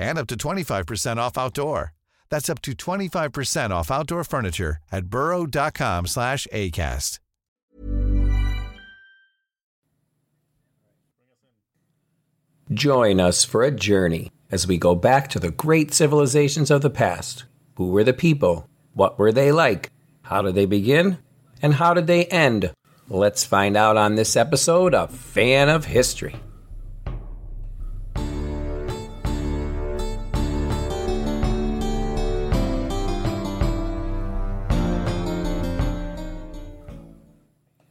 and up to 25% off outdoor. That's up to 25% off outdoor furniture at burrow.com slash ACAST. Join us for a journey as we go back to the great civilizations of the past. Who were the people? What were they like? How did they begin? And how did they end? Let's find out on this episode of Fan of History.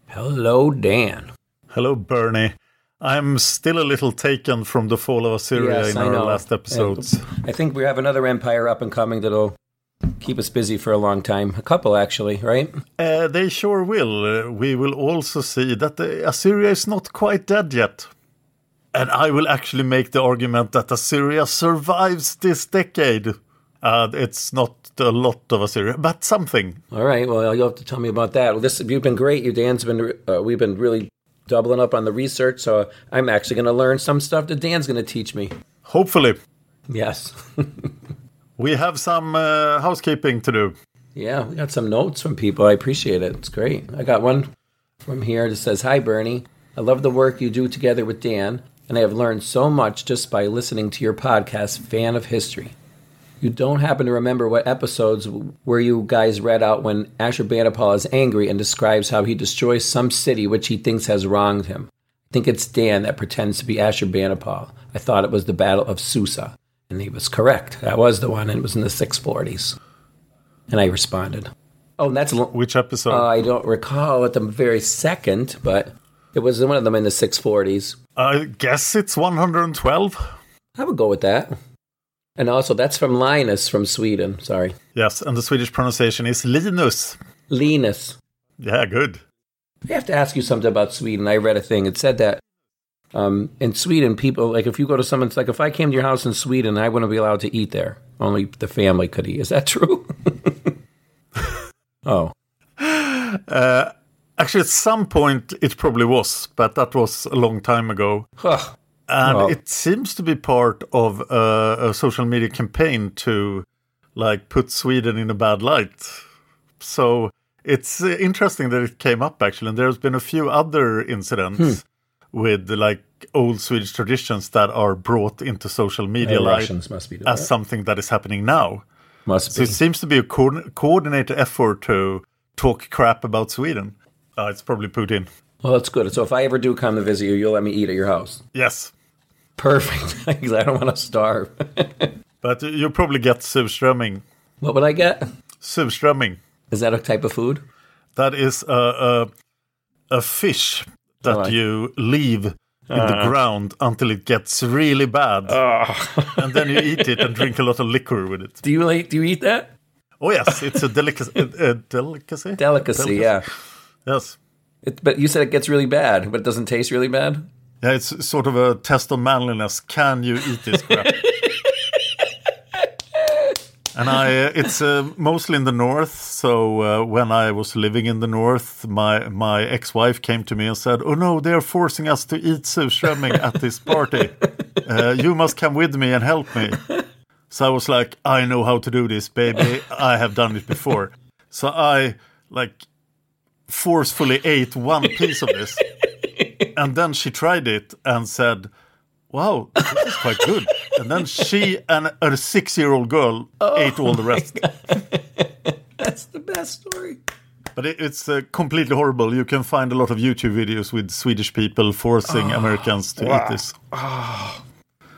Hello, Dan. Hello, Bernie. I'm still a little taken from the fall of Assyria Yes, in I our know. last episodes. I think we have another empire up and coming that'll keep us busy for a long time. A couple, actually, right? Uh, they sure will. Uh, we will also see that uh, Assyria is not quite dead yet. And I will actually make the argument that Assyria survives this decade. Uh, it's not a lot of Assyria, but something. All right. Well, you'll have to tell me about that. Well, this you've been great. You, Dan's been. Uh, we've been really doubling up on the research. So I'm actually going to learn some stuff that Dan's going to teach me. Hopefully. Yes. We have some uh, housekeeping to do. yeah, we got some notes from people. I appreciate it. It's great. I got one from here that says, "Hi, Bernie. I love the work you do together with Dan, and I have learned so much just by listening to your podcast, Fan of History." You don't happen to remember what episodes where you guys read out when Ashurbanipal is angry and describes how he destroys some city which he thinks has wronged him. I think it's Dan that pretends to be Ashurbanipal. I thought it was the Battle of Susa, and he was correct. That was the one, and it was in the 640s. And I responded. Oh, that's Which episode? uh, I don't recall at the very second, but it was one of them in the 640s. I guess it's 112. I would go with that. And also, that's from Linus from Sweden. Sorry. Yes, and the Swedish pronunciation is Linus. Linus. Yeah, good. I have to ask you something about Sweden. I read a thing. It said that um, in Sweden, people, like if you go to someone's, like if I came to your house in Sweden, I wouldn't be allowed to eat there. Only the family could eat. Is that true? oh. Uh, actually, at some point it probably was, but that was a long time ago. Huh. And Well- it seems to be part of uh, a social media campaign to like put Sweden in a bad light. So it's uh, interesting that it came up actually, and there's been a few other incidents with like old Swedish traditions that are brought into social media light as something that is happening now. Must So be. it seems to be a co- coordinated effort to talk crap about Sweden. Uh, it's probably Putin. Well, that's good. So if I ever do come to visit you, you'll let me eat at your house. Yes. Perfect. Because I don't want to starve. But you'll probably get surströmming. what would I get? Surströmming. Is that a type of food? That is a, a, a fish that Alright. you leave in the uh. ground until it gets really bad. and then you eat it and drink a lot of liquor with it. Do you like, do you eat that? Oh, yes. It's a, delicacy. a, a delicacy? Delicacy, yeah. Yes. It, but you said it gets really bad, but it doesn't taste really bad. Yeah, it's sort of a test of manliness. Can you eat this crap? and I it's uh, mostly in the north. So uh, when I was living in the north, my my ex wife came to me and said, "Oh no, they are forcing us to eat surströmming at this party. Uh, you must come with me and help me." So I was like, "I know how to do this, baby. I have done it before." So I like forcefully ate one piece of this, and then she tried it and said wow, this is quite good. And then she and a six year old girl oh ate all the rest. That's the best story. But it, it's uh, completely horrible. You can find a lot of YouTube videos with Swedish people forcing oh, Americans to wow. eat this. Oh,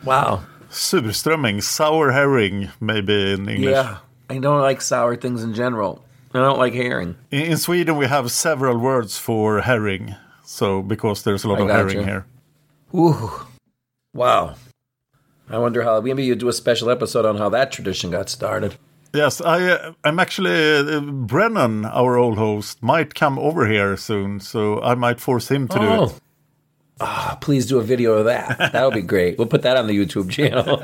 wow. Surströmming, sour herring, maybe in English. Yeah, I don't like sour things in general. I don't like herring. In, in Sweden, we have several words for herring. So, because there's a lot I of herring you. here. Ooh. Wow. I wonder how maybe you do a special episode on how that tradition got started. Yes, I uh, I'm actually uh, Brennan, our old host, might come over here soon, so I might force him to oh. do it. Oh, please do a video of that. That would be great. We'll put that on the YouTube channel.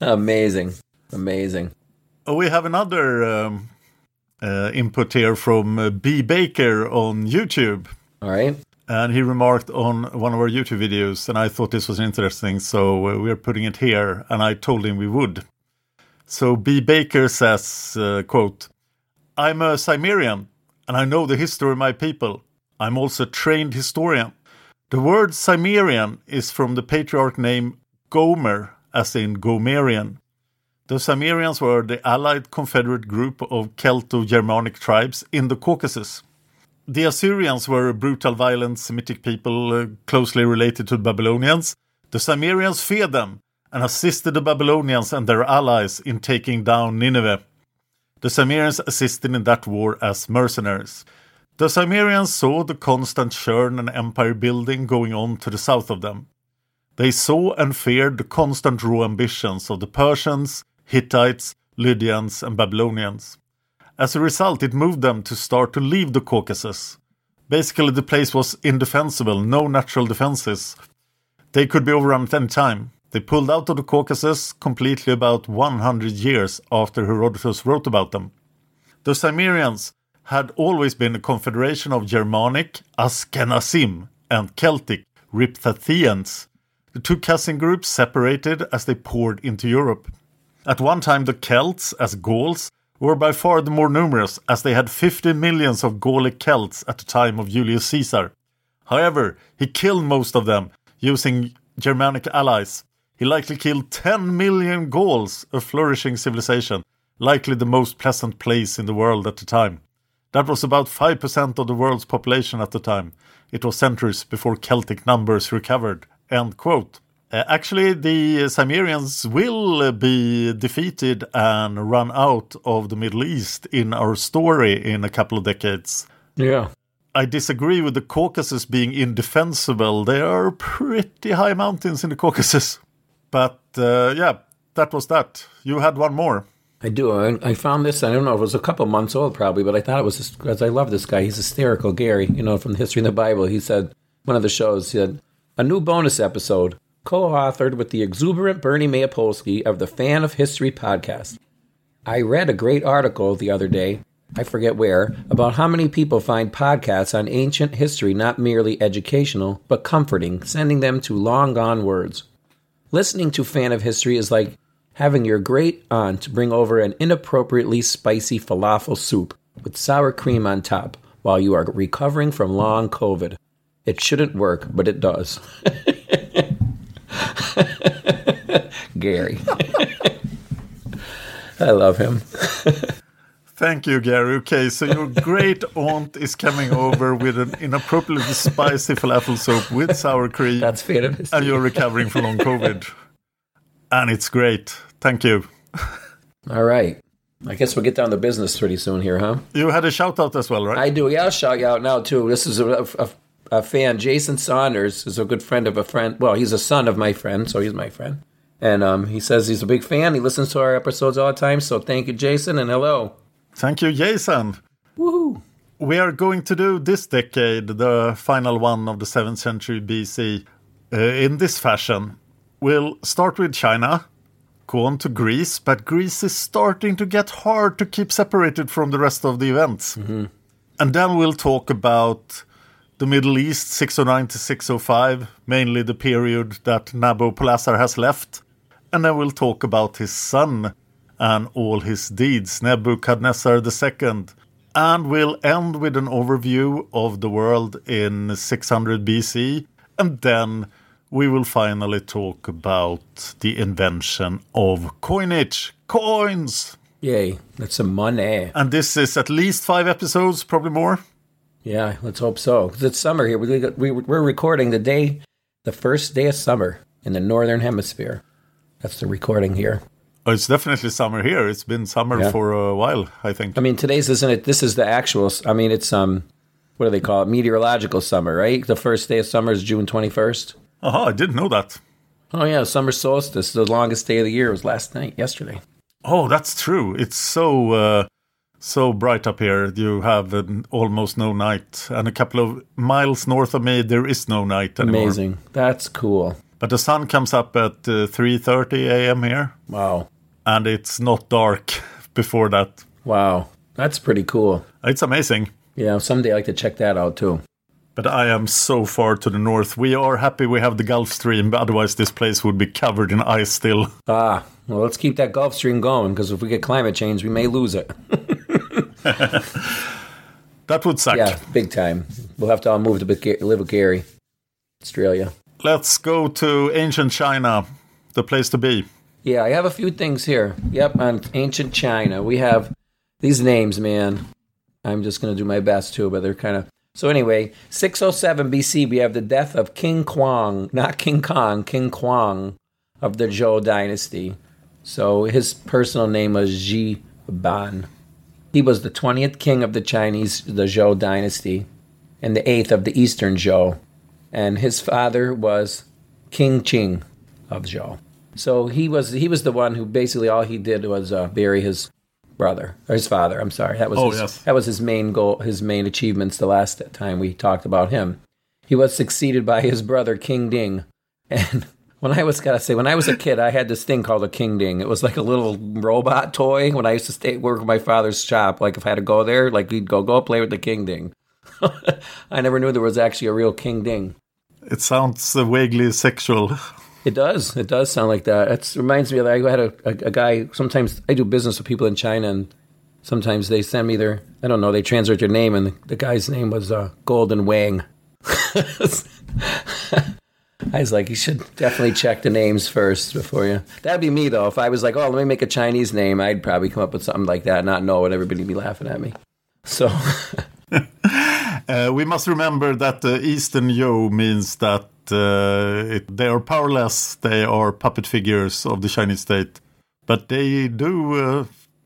Amazing, amazing. Oh, we have another um, input here from uh, B Baker on YouTube. All right and he remarked on one of our YouTube videos, and I thought this was interesting, so uh, we're putting it here, and I told him we would. So B. Baker says, uh, quote, I'm a Cimmerian, and I know the history of my people. I'm also a trained historian. The word Cimmerian is from the patriarch name Gomer, as in Gomerian. The Cimmerians were the allied confederate group of Celto-Germanic tribes in the Caucasus. The Assyrians were a brutal, violent Semitic people uh, closely related to the Babylonians. The Cimmerians feared them and assisted the Babylonians and their allies in taking down Nineveh. The Cimmerians assisted in that war as mercenaries. The Cimmerians saw the constant churn and empire building going on to the south of them. They saw and feared the constant raw ambitions of the Persians, Hittites, Lydians, and Babylonians. As a result, it moved them to start to leave the Caucasus. Basically, the place was indefensible, no natural defenses. They could be overrun at any time. They pulled out of the Caucasus completely about 100 years after Herodotus wrote about them. The Cimmerians had always been a confederation of Germanic, Ashkenazim, and Celtic, Riptathians. The two cousin groups separated as they poured into Europe. At one time, the Celts, as Gauls, were by far the more numerous, as they had 50 millions of Gallic Celts at the time of Julius Caesar. However, he killed most of them using Germanic allies. He likely killed 10 million Gauls, a flourishing civilization, likely the most pleasant place in the world at the time. That was about 5% of the world's population at the time. It was centuries before Celtic numbers recovered. End quote. Uh, actually, the Cimmerians will be defeated and run out of the Middle East in our story in a couple of decades. Yeah. I disagree with the Caucasus being indefensible. There are pretty high mountains in the Caucasus. But uh, yeah, that was that. You had one more. I do. I, I, found this. I don't know. It was a couple months old, probably, but I thought it was because I love this guy. He's hysterical, Gary. You know, from the history of the Bible. He said one of the shows. He said a new bonus episode co authored with the exuberant Bernie Mayapolsky of the Fan of History podcast. I read a great article the other day, I forget where, about how many people find podcasts on ancient history not merely educational, but comforting, sending them to long gone words. Listening to Fan of History is like having your great aunt bring over an inappropriately spicy falafel soup with sour cream on top while you are recovering from long COVID. It shouldn't work, but it does. Gary. I love him. Thank you, Gary. Okay, so your great aunt is coming over with an inappropriately spicy falafel soup with sour cream. That's fair. And you're recovering from long COVID. and it's great. Thank you. All right. I guess we'll get down to business pretty soon here, huh? You had a shout out as well, right? I do. Yeah, I'll shout you out now, too. This is a, a, a fan, Jason Saunders, is a good friend of a friend. Well, he's a son of my friend, so he's my friend. And um, he says he's a big fan. He listens to our episodes all the time. So thank you, Jason, and hello. Thank you, Jason. Woohoo! We are going to do this decade, the final one of the 7th century BC, uh, in this fashion. We'll start with China, go on to Greece, but Greece is starting to get hard to keep separated from the rest of the events. And then we'll talk about the Middle East 609 to 605, mainly the period that Nabopolassar has left. And then we'll talk about his son and all his deeds, Nebuchadnezzar II. And we'll end with an overview of the world in 600 BC. And then we will finally talk about the invention of coinage, coins. Yay, that's some money. And this is at least five episodes, probably more. Yeah, let's hope so. 'Cause it's summer here. We, we, we're recording the day, the first day of summer in the northern hemisphere. That's the recording here. Oh, It's definitely summer here. It's been summer Yeah. for a while, I think. I mean, today's isn't it? This is the actual. I mean, it's um, what do they call it? Meteorological summer, right? The first day of summer is June twenty first. Aha, I didn't know that. Oh yeah, summer solstice. The longest day of the year was last night, yesterday. Oh, that's true. It's so uh, so bright up here. You have an almost no night, and a couple of miles north of me, there is no night anymore. Amazing. That's cool. But the sun comes up at uh, three thirty a.m. here, Wow. and it's not dark before that. Wow. That's pretty cool. It's amazing. Yeah, someday I'd like to check that out too. But I am so far to the north. We are happy we have the Gulf Stream, but otherwise this place would be covered in ice still. Ah, well, let's keep that Gulf Stream going because if we get climate change, we may lose it. That would suck. yeah, big time. We'll have to all move to Big- live with Gary, Australia. Let's go to ancient China, the place to be. Yeah, I have a few things here. Yep, on ancient China. We have these names, man. I'm just going to do my best too, but they're kind of. So, anyway, 607 BC, we have the death of King Kwang, not King Kong, King Kwang of the Zhou dynasty. So, his personal name was Ji Ban. He was the 20th king of the Chinese, the Zhou dynasty, and the 8th of the Eastern Zhou. And his father was King Qing of Zhou. So he was he was the one who basically all he did was uh, bury his brother or his father. I'm sorry, that was Oh, his, yes. that was his main goal, his main achievements. The last time we talked about him, he was succeeded by his brother King Ding. And when I was gotta say, when I was a kid, I had this thing called a King Ding. It was like a little robot toy. When I used to stay work at my father's shop, like if I had to go there, like we'd go go play with the King Ding. I never knew there was actually a real King Ding. It sounds uh, vaguely sexual. It does. It does sound like that. It reminds me of I had a, a, a guy. Sometimes I do business with people in China, and sometimes they send me their I don't know. They translate their name, and the, the guy's name was uh, Golden Wang. I was like, you should definitely check the names first before you. That'd be me though. If I was like, oh, let me make a Chinese name, I'd probably come up with something like that, not know it. Everybody'd be laughing at me. So Uh, we must remember that uh, Eastern Zhou means that uh, it, they are powerless, they are puppet figures of the Chinese state, but they do uh,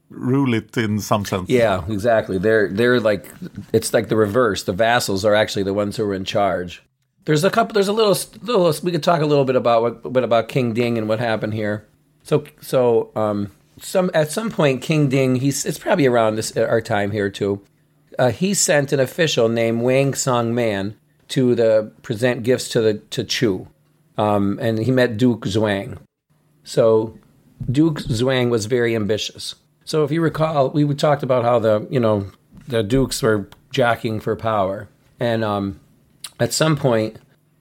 rule it in some sense. Yeah, exactly. They're they're like it's like the reverse. The vassals are actually the ones who are in charge. There's a couple. There's a little. little we could talk a little bit about what, what about King Ding and what happened here. So so um some at some point King Ding he's it's probably around this our time here too. Uh, he sent an official named Wang Song Man to the present gifts to the to Chu, um, and he met Duke Zhuang. So Duke Zhuang was very ambitious. So if you recall, we talked about how the you know the dukes were jockeying for power, and um, at some point,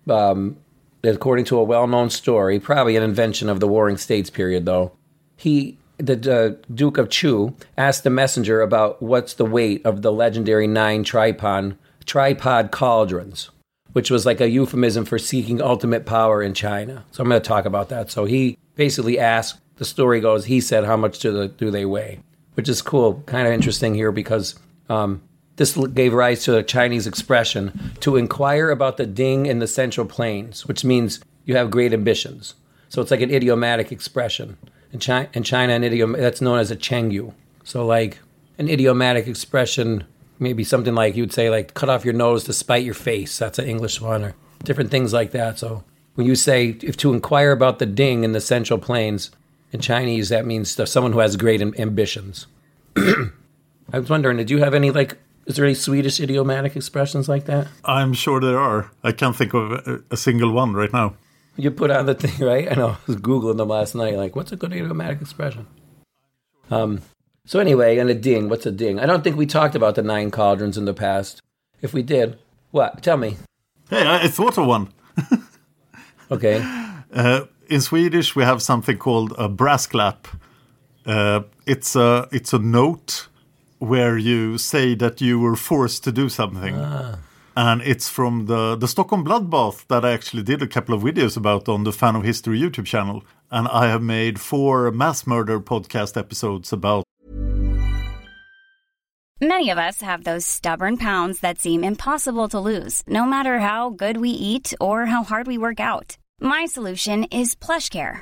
um, according to a well-known story, probably an invention of the Warring States period, though, he the Duke of Chu asked the messenger about what's the weight of the legendary nine tripod tripod cauldrons, which was like a euphemism for seeking ultimate power in China. So I'm going to talk about that. So he basically asked. The story goes, he said, "How much do the do they weigh?" Which is cool, kind of interesting here because um, this gave rise to a Chinese expression to inquire about the ding in the Central Plains, which means you have great ambitions. So it's like an idiomatic expression. In China, in China an idiom that's known as a chengyu. So like an idiomatic expression, maybe something like you'd say like cut off your nose to spite your face. That's an English one, or different things like that. So when you say if to inquire about the ding in the Central Plains in Chinese, that means someone who has great am- ambitions. I was wondering, did you have any like? Is there any Swedish idiomatic expressions like that? I'm sure there are. I can't think of a, a single one right now. You put on the thing, right? I know. I was googling them last night. Like, what's a good idiomatic expression? Um. So anyway, and a ding. What's a ding? I don't think we talked about the nine cauldrons in the past. If we did, what? Tell me. Hey, I thought of one. Okay. Uh, in Swedish, we have something called a brasklapp. Uh, it's a it's a note where you say that you were forced to do something, ah. and it's from the the Stockholm bloodbath that I actually did a couple of videos about on the Fan of History YouTube channel, and I have made four mass murder podcast episodes about Many of us have those stubborn pounds that seem impossible to lose, no matter how good we eat or how hard we work out. My solution is PlushCare.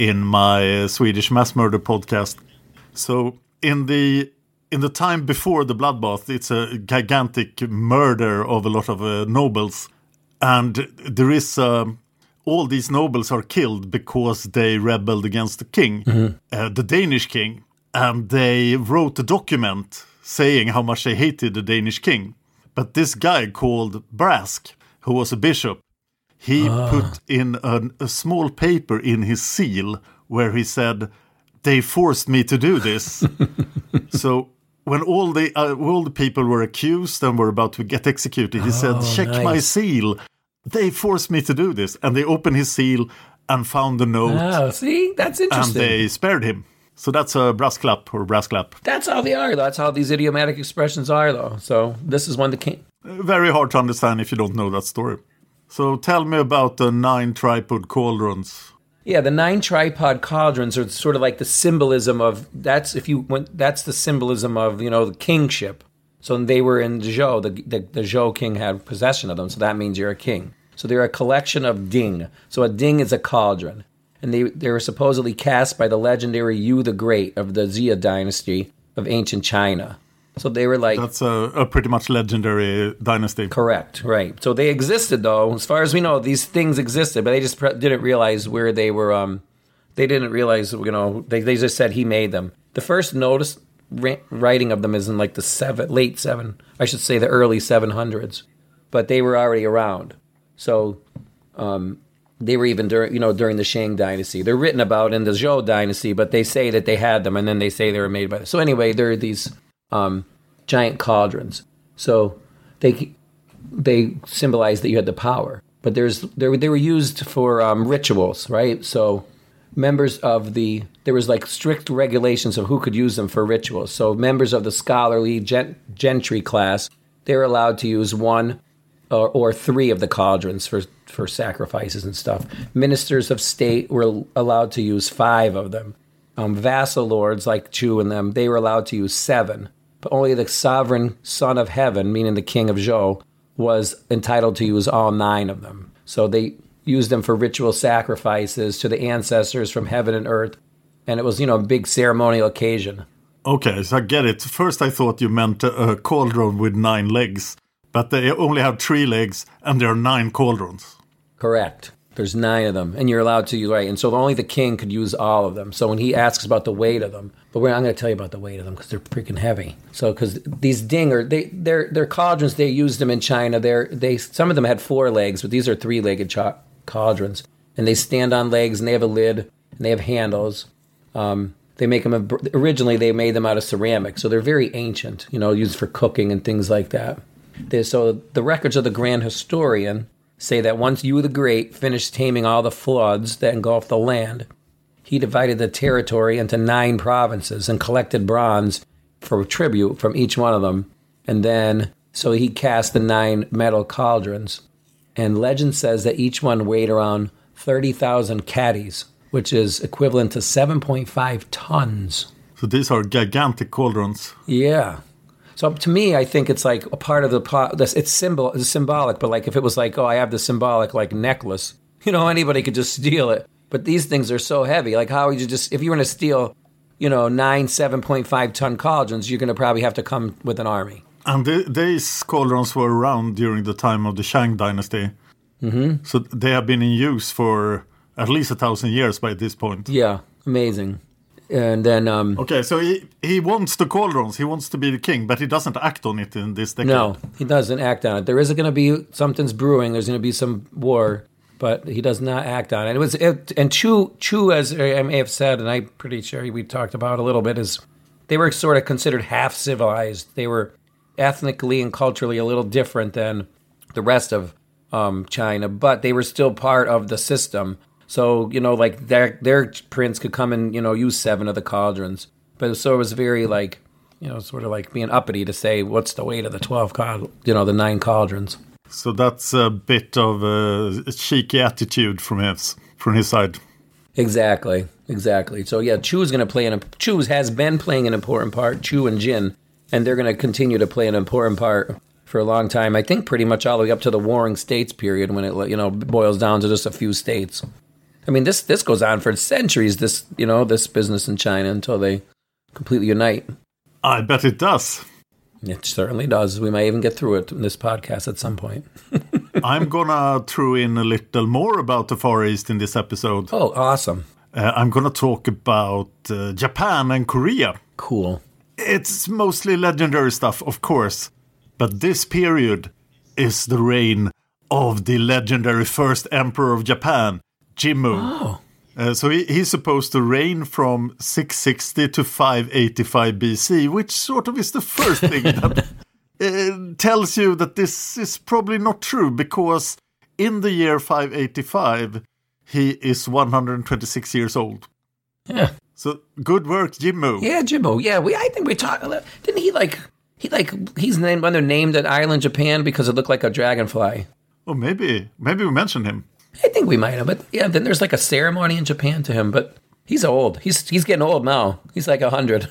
in my uh, Swedish mass murder podcast. So in the in the time before the bloodbath, it's a gigantic murder of a lot of uh, nobles, and there is um, all these nobles are killed because they rebelled against the king, uh, the Danish king, and they wrote a document saying how much they hated the Danish king. But this guy called Brask, who was a bishop, he put in an, a small paper in his seal where he said, "They forced me to do this." so when all the uh, all the people were accused and were about to get executed, he said, "Check my seal. They forced me to do this." And they opened his seal and found the note, Oh, see, that's interesting. and they spared him. So that's a brasklapp or brasklapp. That's how they are. That's how these idiomatic expressions are, though. So this is one that came. Very hard to understand if you don't know that story. So tell me about the nine tripod cauldrons. Yeah, the nine tripod cauldrons are sort of like the symbolism of that's if you went that's the symbolism of you know the kingship. So they were in Zhou, the, the the Zhou king had possession of them, so that means you're a king. So they're a collection of ding. So a ding is a cauldron, and they they were supposedly cast by the legendary Yu the Great of the Xia dynasty of ancient China. So they were like That's a, a pretty much legendary dynasty. Correct, right. So they existed, though. As far as we know, these things existed, but they just pre- didn't realize where they were. Um, they didn't realize, you know, they, they just said he made them. The first notice ra- writing of them is in like the seven, late seven, I should say the early 700s, but they were already around. So um, they were even during, you know, during the Shang dynasty. They're written about in the Zhou dynasty, but they say that they had them, and then they say they were made by. So anyway, there are these um, giant cauldrons. So they they symbolize that you had the power. But there's they were, they were used for um, rituals, right? So members of the there was like strict regulations of who could use them for rituals. So members of the scholarly gent, gentry class they were allowed to use one or, or three of the cauldrons for for sacrifices and stuff. Ministers of state were allowed to use five of them. Um, vassal lords like Chu and them they were allowed to use seven but only the sovereign son of heaven, meaning the king of Zhou, was entitled to use all nine of them. So they used them for ritual sacrifices to the ancestors from heaven and earth. And it was, you know, a big ceremonial occasion. Okay, so I get it. First, I thought you meant a, a cauldron with nine legs, but they only have three legs and there are nine cauldrons. Correct. There's nine of them, and you're allowed to use right. And so only the king could use all of them. So when he asks about the weight of them, but we're, I'm going to tell you about the weight of them because they're freaking heavy. So because these dinger, they they're they're cauldrons. They used them in China. They're they some of them had four legs, but these are three legged cha- cauldrons, and they stand on legs and they have a lid and they have handles. Um, they make them originally they made them out of ceramic, so they're very ancient. You know, used for cooking and things like that. They, so the records of the Grand Historian say that once Yu the Great finished taming all the floods that engulfed the land, he divided the territory into nine provinces and collected bronze for tribute from each one of them. And then, so he cast the nine metal cauldrons. And legend says that each one weighed around 30,000 catties, which is equivalent to 7.5 tons. So these are gigantic cauldrons. Yeah. So to me, I think it's like a part of the this. It's symbol, it's symbolic. But like if it was like, oh, I have the symbolic like necklace, you know, anybody could just steal it. But these things are so heavy. Like how would you just if you were to steal, you know, nine seven point five ton cauldrons, you're going to probably have to come with an army. And the, these cauldrons were around during the time of the Shang dynasty. Mm-hmm. So they have been in use for at least a thousand years by this point. Yeah, amazing. And then, um, okay, so he he wants the cauldrons. He wants to be the king, but he doesn't act on it in this decade. No, he doesn't act on it. There is going to be something's brewing. There's going to be some war, but he does not act on it. It was it, and Chu Chu, as I may have said, and I'm pretty sure we talked about a little bit, is they were sort of considered half civilized. They were ethnically and culturally a little different than the rest of um, China, but they were still part of the system. So you know, like their their prince could come and you know use seven of the cauldrons, but so it was very like you know sort of like being uppity to say what's the weight of the twelve cauldrons, you know, the nine cauldrons. So that's a bit of a cheeky attitude from his from his side. Exactly, exactly. So yeah, Chu's going to play an Chu has been playing an important part. Chu and Jin, and they're going to continue to play an important part for a long time. I think pretty much all the way up to the Warring States period when it you know boils down to just a few states. I mean, this this goes on for centuries. This you know this business in China until they completely unite. I bet it does. It certainly does. We might even get through it in this podcast at some point. I'm gonna throw in a little more about the Far East in this episode. Oh, awesome! Uh, I'm gonna talk about uh, Japan and Korea. Cool. It's mostly legendary stuff, of course, but this period is the reign of the legendary first emperor of Japan, Jimmu. Oh. Uh, so he, he's supposed to reign from 660 to 585 BC, which sort of is the first thing that uh, tells you that this is probably not true because in the year 585 he is 126 years old. Yeah. So good work, Jimmu. Yeah, Jimmu. Yeah, we. I think we talked. A little. Didn't he like? He like he's named when they're named an island Japan because it looked like a dragonfly. Oh, maybe maybe we mentioned him. I think we might have, but yeah, then there's like a ceremony in Japan to him, but he's old. He's he's getting old now. He's like a hundred.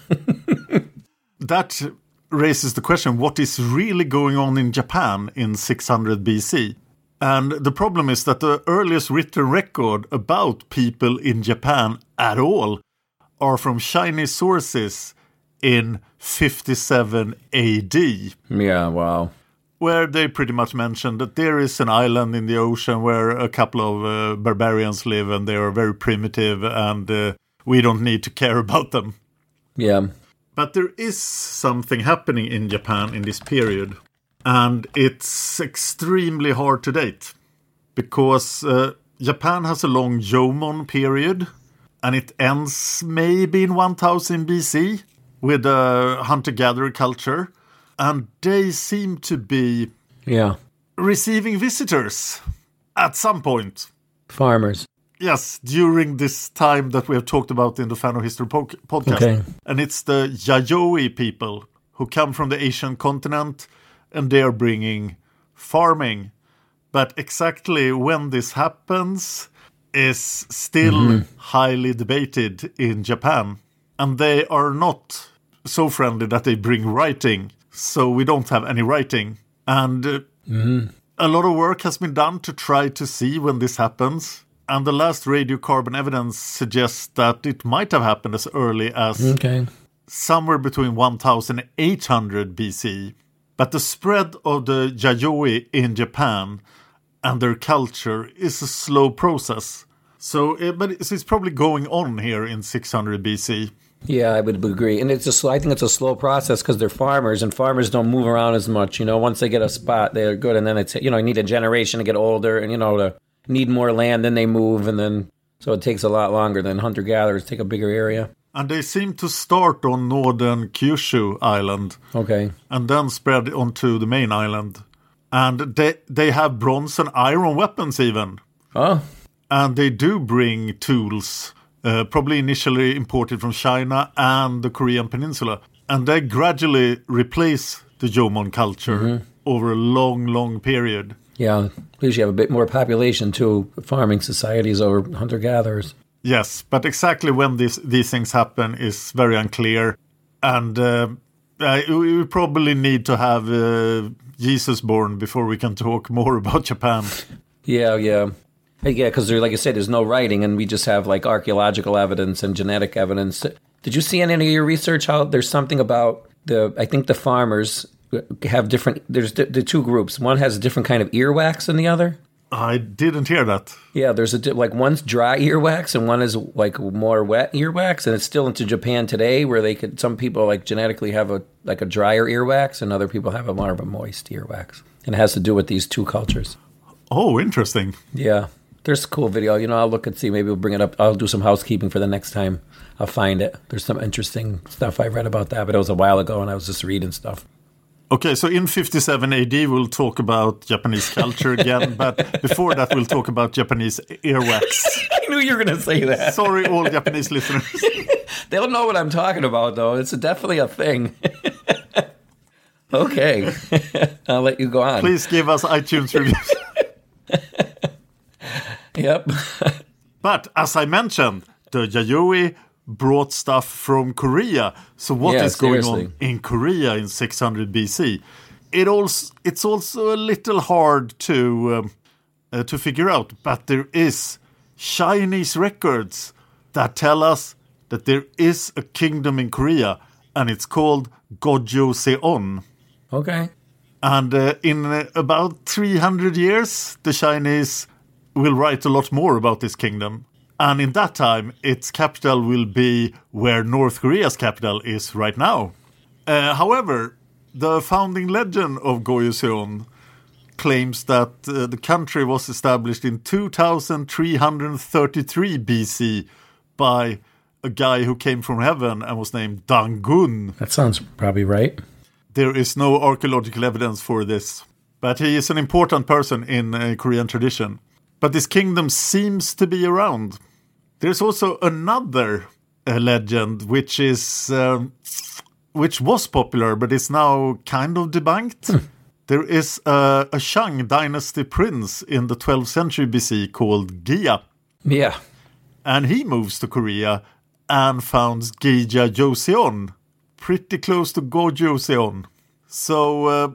that raises the question: What is really going on in Japan in 600 BC? And the problem is that the earliest written record about people in Japan at all are from Chinese sources in 57 AD. Yeah, wow where they pretty much mentioned that there is an island in the ocean where a couple of uh, barbarians live and they are very primitive and uh, we don't need to care about them. Yeah. But there is something happening in Japan in this period, and it's extremely hard to date because uh, Japan has a long Jomon period and it ends maybe in 1000 BC with a hunter gatherer culture and they seem to be yeah receiving visitors at some point. Farmers. Yes, during this time that we have talked about in the Fan of History po- podcast. Okay. And it's the Yayoi people who come from the Asian continent and they are bringing farming. But exactly when this happens is still mm-hmm. highly debated in Japan. And they are not so friendly that they bring writing so we don't have any writing. And uh, mm. a lot of work has been done to try to see when this happens. And the last radiocarbon evidence suggests that it might have happened as early as okay. somewhere between 1800 BC. But the spread of the Yayoi in Japan and their culture is a slow process. So, uh, but it's, it's probably going on here in 600 BC. Yeah, I would agree, and it's a slow, I think it's a slow process because they're farmers, and farmers don't move around as much. You know, once they get a spot, they're good, and then it's you know, you need a generation to get older, and you know, to need more land, then they move, and then so it takes a lot longer than hunter gatherers take a bigger area. And they seem to start on northern Kyushu Island Okay, and then spread onto the main island. And they they have bronze and iron weapons even. oh, And they do bring tools, uh, probably initially imported from China and the Korean Peninsula. And they gradually replace the Jomon culture over a long, long period. yeah. At least you have a bit more population too. Farming societies over hunter gatherers. Yes, but exactly when this, these things happen is very unclear. And uh, we we probably need to have uh, Jesus born before we can talk more about Japan. Yeah, yeah. Yeah, because like I said, there's no writing, and we just have like archaeological evidence and genetic evidence. Did you see in any of your research how there's something about the? I think the farmers have different. There's the, the two groups. One has a different kind of earwax than the other. I didn't hear that. Yeah, there's a like one's dry earwax and one is like more wet earwax, and it's still into Japan today, where they could some people like genetically have a like a drier earwax, and other people have a more of a moist earwax, and it has to do with these two cultures. Oh, interesting. Yeah, there's a cool video. You know, I'll look and see. Maybe we'll bring it up. I'll do some housekeeping for the next time. I'll find it. There's some interesting stuff I read about that, but it was a while ago, and I was just reading stuff. Okay, so in 57 AD, we'll talk about Japanese culture again, but before that, we'll talk about Japanese earwax. I knew you were going to say that. Sorry, all Japanese listeners. They'll know what I'm talking about, though. It's definitely a thing. okay, I'll let you go on. Please give us iTunes reviews. Yep. But as I mentioned, the Yayoi brought stuff from Korea. So what is Yeah, going seriously. on in Korea in 600 BC? It also it's also a little hard to um, uh, to figure out, but there is Chinese records that tell us that there is a kingdom in Korea, and it's called Gojoseon. Okay. And uh, in uh, about 300 years, the Chinese will write a lot more about this kingdom. And in that time, its capital will be where North Korea's capital is right now. Uh, however, the founding legend of Gojoseon claims that uh, the country was established in 2333 BC by a guy who came from heaven and was named Dangun. That sounds probably right. There is no archaeological evidence for this, but he is an important person in uh, Korean tradition. But this kingdom seems to be around. There's also another uh, legend which is um, which was popular but is now kind of debunked. There is a, a Shang dynasty prince in the 12th century BC called Gija, Yeah. and he moves to Korea and founds Gija Joseon, pretty close to Gojoseon. So, uh,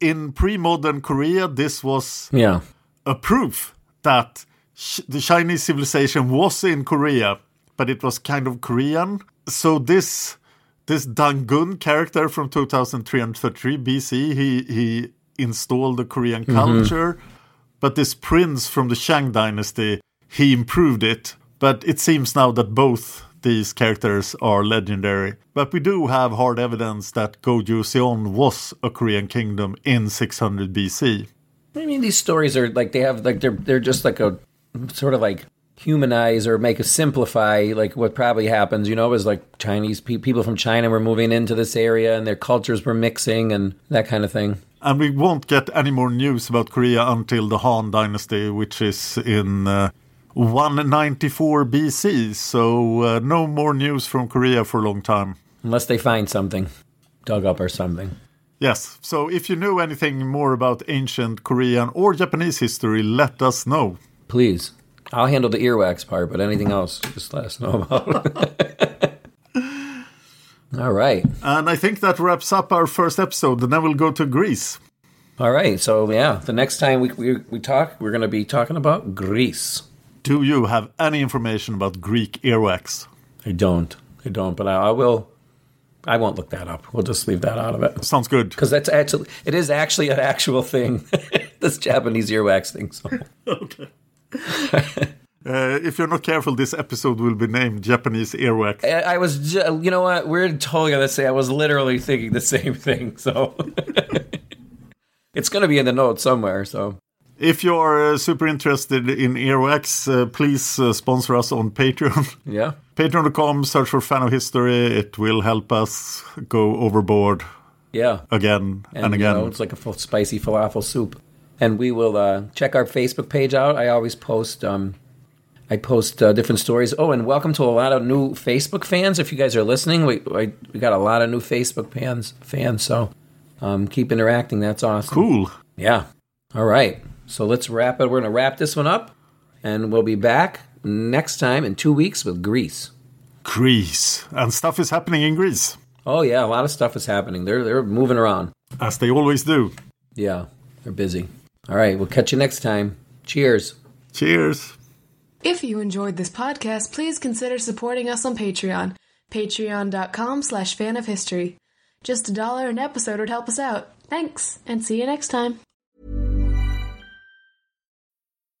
in pre modern Korea, this was Yeah. a proof that sh- the Chinese civilization was in Korea, but it was kind of Korean. So, this. This Dangun character from 2333 BC, he, he installed the Korean mm-hmm. culture, but this prince from the Shang dynasty, he improved it. But it seems now that both these characters are legendary. But we do have hard evidence that Gojoseon was a Korean kingdom in 600 BC. I mean, these stories are like they have like they're they're just like a sort of like humanize or make a simplify like what probably happens. You know, is like Chinese pe- people from China were moving into this area and their cultures were mixing and that kind of thing. And we won't get any more news about Korea until the Han dynasty, which is in uh, 194 BC. So uh, no more news from Korea for a long time. Unless they find something dug up or something. Yes, so if you know anything more about ancient Korean or Japanese history, let us know. Please. I'll handle the earwax part, but anything else, just let us know about. All right. And I think that wraps up our first episode, and then we'll go to Greece. All right. So, yeah, the next time we, we, we talk, we're going to be talking about Greece. Do you have any information about Greek earwax? I don't. I don't, but I, I will. I won't look that up. We'll just leave that out of it. Sounds good. Because that's actually, it is actually an actual thing. this Japanese earwax thing. So okay. Uh, if you're not careful, this episode will be named Japanese earwax. I, I was, ju- you know what? We're totally gonna say I was literally thinking the same thing. So it's gonna be in the notes somewhere. So If you're uh, super interested in earwax, uh, please uh, sponsor us on Patreon. yeah, Patreon.com, search for Fan of History. It will help us go overboard yeah. again and, you again. know, it's like a full spicy falafel soup. And we will uh, check our Facebook page out. I always post. Um, I post uh, different stories. Oh, and welcome to a lot of new Facebook fans. If you guys are listening, we we, we got a lot of new Facebook fans. Fans, so um, keep interacting. That's awesome. cool. Yeah. All right. So let's wrap it. We're gonna wrap this one up, and we'll be back next time in two weeks with Greece. Greece. And stuff is happening in Greece, Oh yeah, a lot of stuff is happening. They're they're moving around. as they always do. Yeah, they're busy. All right. We'll catch you next time. Cheers. Cheers. If you enjoyed this podcast, please consider supporting us on Patreon. Patreon.com slash fan of history. Just a dollar an episode would help us out. Thanks, and see you next time.